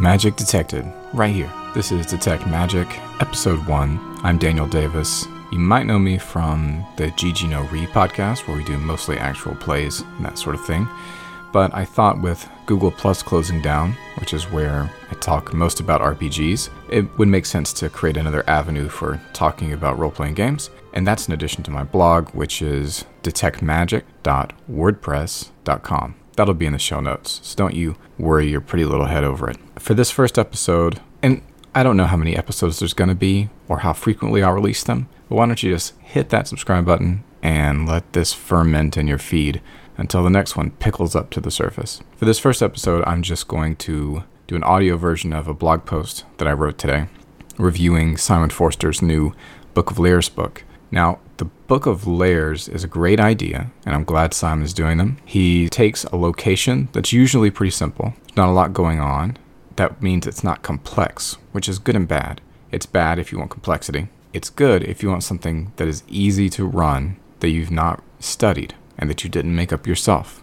Magic Detected, right here. This is Detect Magic, Episode 1. I'm Daniel Davis. You might know me from the GG No Re podcast, where we do mostly actual plays and that sort of thing. But I thought with Google Plus closing down, which is where I talk most about RPGs, it would make sense to create another avenue for talking about role playing games. And that's in addition to my blog, which is detectmagic.wordpress.com. That'll be in the show notes, so don't you worry your pretty little head over it. For this first episode, and I don't know how many episodes there's going to be or how frequently I'll release them, but why don't you just hit that subscribe button and let this ferment in your feed until the next one pickles up to the surface. For this first episode, I'm just going to do an audio version of a blog post that I wrote today, reviewing Simon Forster's new Book of Lairs book. Now, the Book of Lairs is a great idea, and I'm glad Simon is doing them. He takes a location that's usually pretty simple, there's not a lot going on. That means it's not complex, which is good and bad. It's bad if you want complexity. It's good if you want something that is easy to run that you've not studied and that you didn't make up yourself.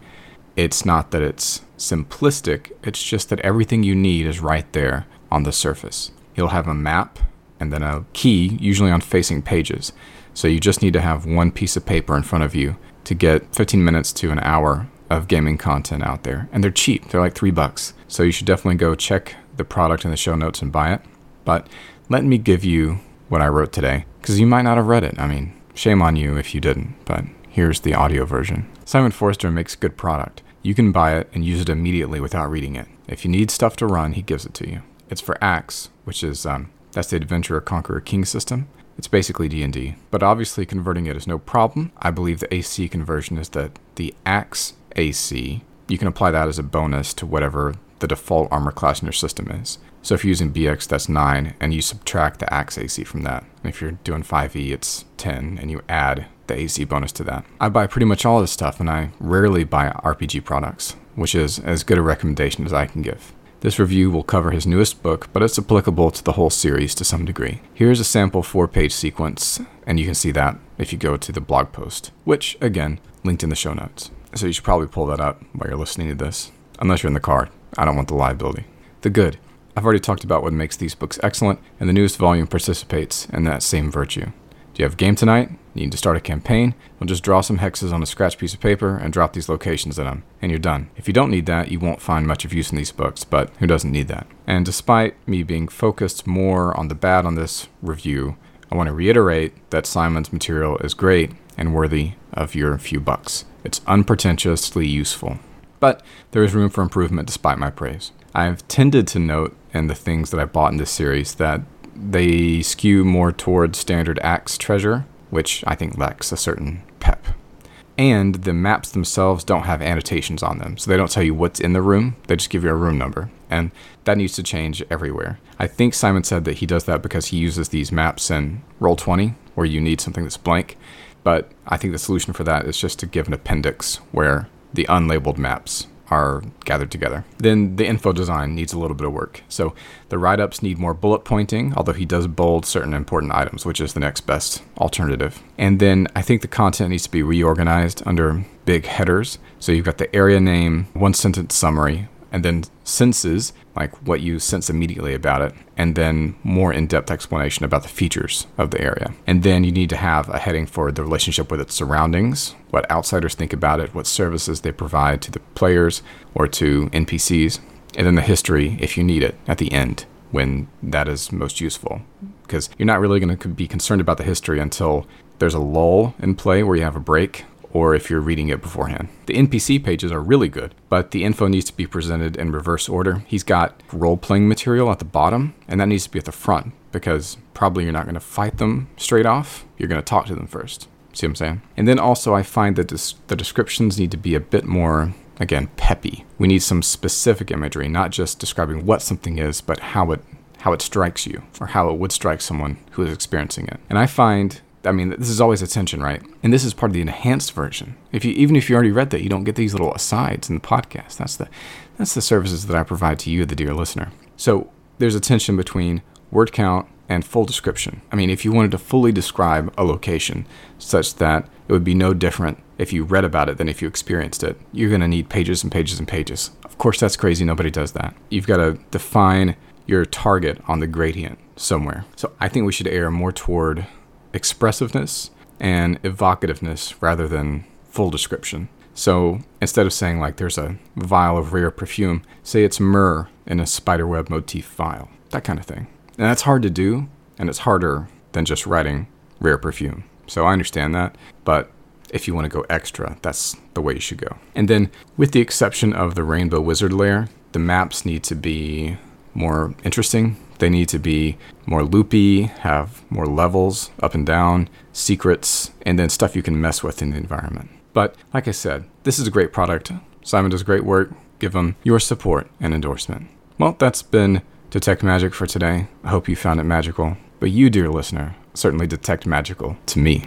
It's not that it's simplistic, it's just that everything you need is right there on the surface. You'll have a map and then a key, usually on facing pages. So you just need to have one piece of paper in front of you to get 15 minutes to an hour of gaming content out there. And they're cheap, they're like three bucks. So you should definitely go check the product in the show notes and buy it. But let me give you what I wrote today, because you might not have read it. I mean, shame on you if you didn't, but Here's the audio version. Simon Forster makes good product. You can buy it and use it immediately without reading it. If you need stuff to run, he gives it to you. It's for ACKS, which is um, that's the Adventurer Conqueror King system. It's basically D&D, but obviously converting it is no problem. I believe the AC conversion is that the ACKS AC, you can apply that as a bonus to whatever the default armor class in your system is. So if you're using BX, that's 9, and you subtract the ACKS AC from that. And if you're doing 5e, it's 10, and you add the AC bonus to that. I buy pretty much all this stuff and I rarely buy RPG products, which is as good a recommendation as I can give. This review will cover his newest book, but it's applicable to the whole series to some degree. Here's a sample four page sequence, and you can see that if you go to the blog post, which, again, linked in the show notes. So you should probably pull that up while you're listening to this, unless you're in the car. I don't want the liability. The good. I've already talked about what makes these books excellent, and the newest volume participates in that same virtue. Do you have a game tonight? Need to start a campaign? We'll just draw some hexes on a scratch piece of paper and drop these locations in them, and you're done. If you don't need that, you won't find much of use in these books, but who doesn't need that? And despite me being focused more on the bad on this review, I want to reiterate that Simon's material is great and worthy of your few bucks. It's unpretentiously useful. But there is room for improvement despite my praise. I've tended to note in the things that I bought in this series that they skew more towards standard ACKS treasure, which I think lacks a certain pep. And the maps themselves don't have annotations on them, so they don't tell you what's in the room, they just give you a room number. And that needs to change everywhere. I think Simon said that he does that because he uses these maps in Roll20, where you need something that's blank. But I think the solution for that is just to give an appendix where the unlabeled maps are gathered together. Then the info design needs a little bit of work. So the write ups need more bullet pointing, although he does bold certain important items, which is the next best alternative. And then I think the content needs to be reorganized under big headers. So you've got the area name, one sentence summary, and then senses, like what you sense immediately about it, and then more in depth explanation about the features of the area. And then you need to have a heading for the relationship with its surroundings, what outsiders think about it, what services they provide to the players or to NPCs, and then the history if you need it at the end when that is most useful. Because you're not really going to be concerned about the history until there's a lull in play where you have a break or if you're reading it beforehand. The NPC pages are really good, but the info needs to be presented in reverse order. He's got role playing material at the bottom, and that needs to be at the front because probably you're not going to fight them straight off. You're going to talk to them first. See what I'm saying? And then also, I find that this, the descriptions need to be a bit more, again, peppy. We need some specific imagery, not just describing what something is, but how it how it strikes you or how it would strike someone who is experiencing it. And I find I mean, this is always attention, right? And this is part of the enhanced version. If you even if you already read that, you don't get these little asides in the podcast. That's the that's the services that I provide to you, the dear listener. So there's a tension between word count and full description. I mean, if you wanted to fully describe a location such that it would be no different if you read about it than if you experienced it. You're going to need pages and pages and pages. Of course, that's crazy. Nobody does that. You've got to define your target on the gradient somewhere. So I think we should err more toward expressiveness and evocativeness rather than full description. So instead of saying like there's a vial of rare perfume, say it's myrrh in a spiderweb motif vial, that kind of thing. And that's hard to do, and it's harder than just writing rare perfume. So I understand that, but if you want to go extra, that's the way you should go. And then, with the exception of the Rainbow Wizard lair, the maps need to be more interesting. They need to be more loopy, have more levels up and down, secrets, and then stuff you can mess with in the environment. But like I said, this is a great product. Simon does great work. Give him your support and endorsement. Well, that's been Detect Magic for today. I hope you found it magical. But you, dear listener, certainly detect magical to me.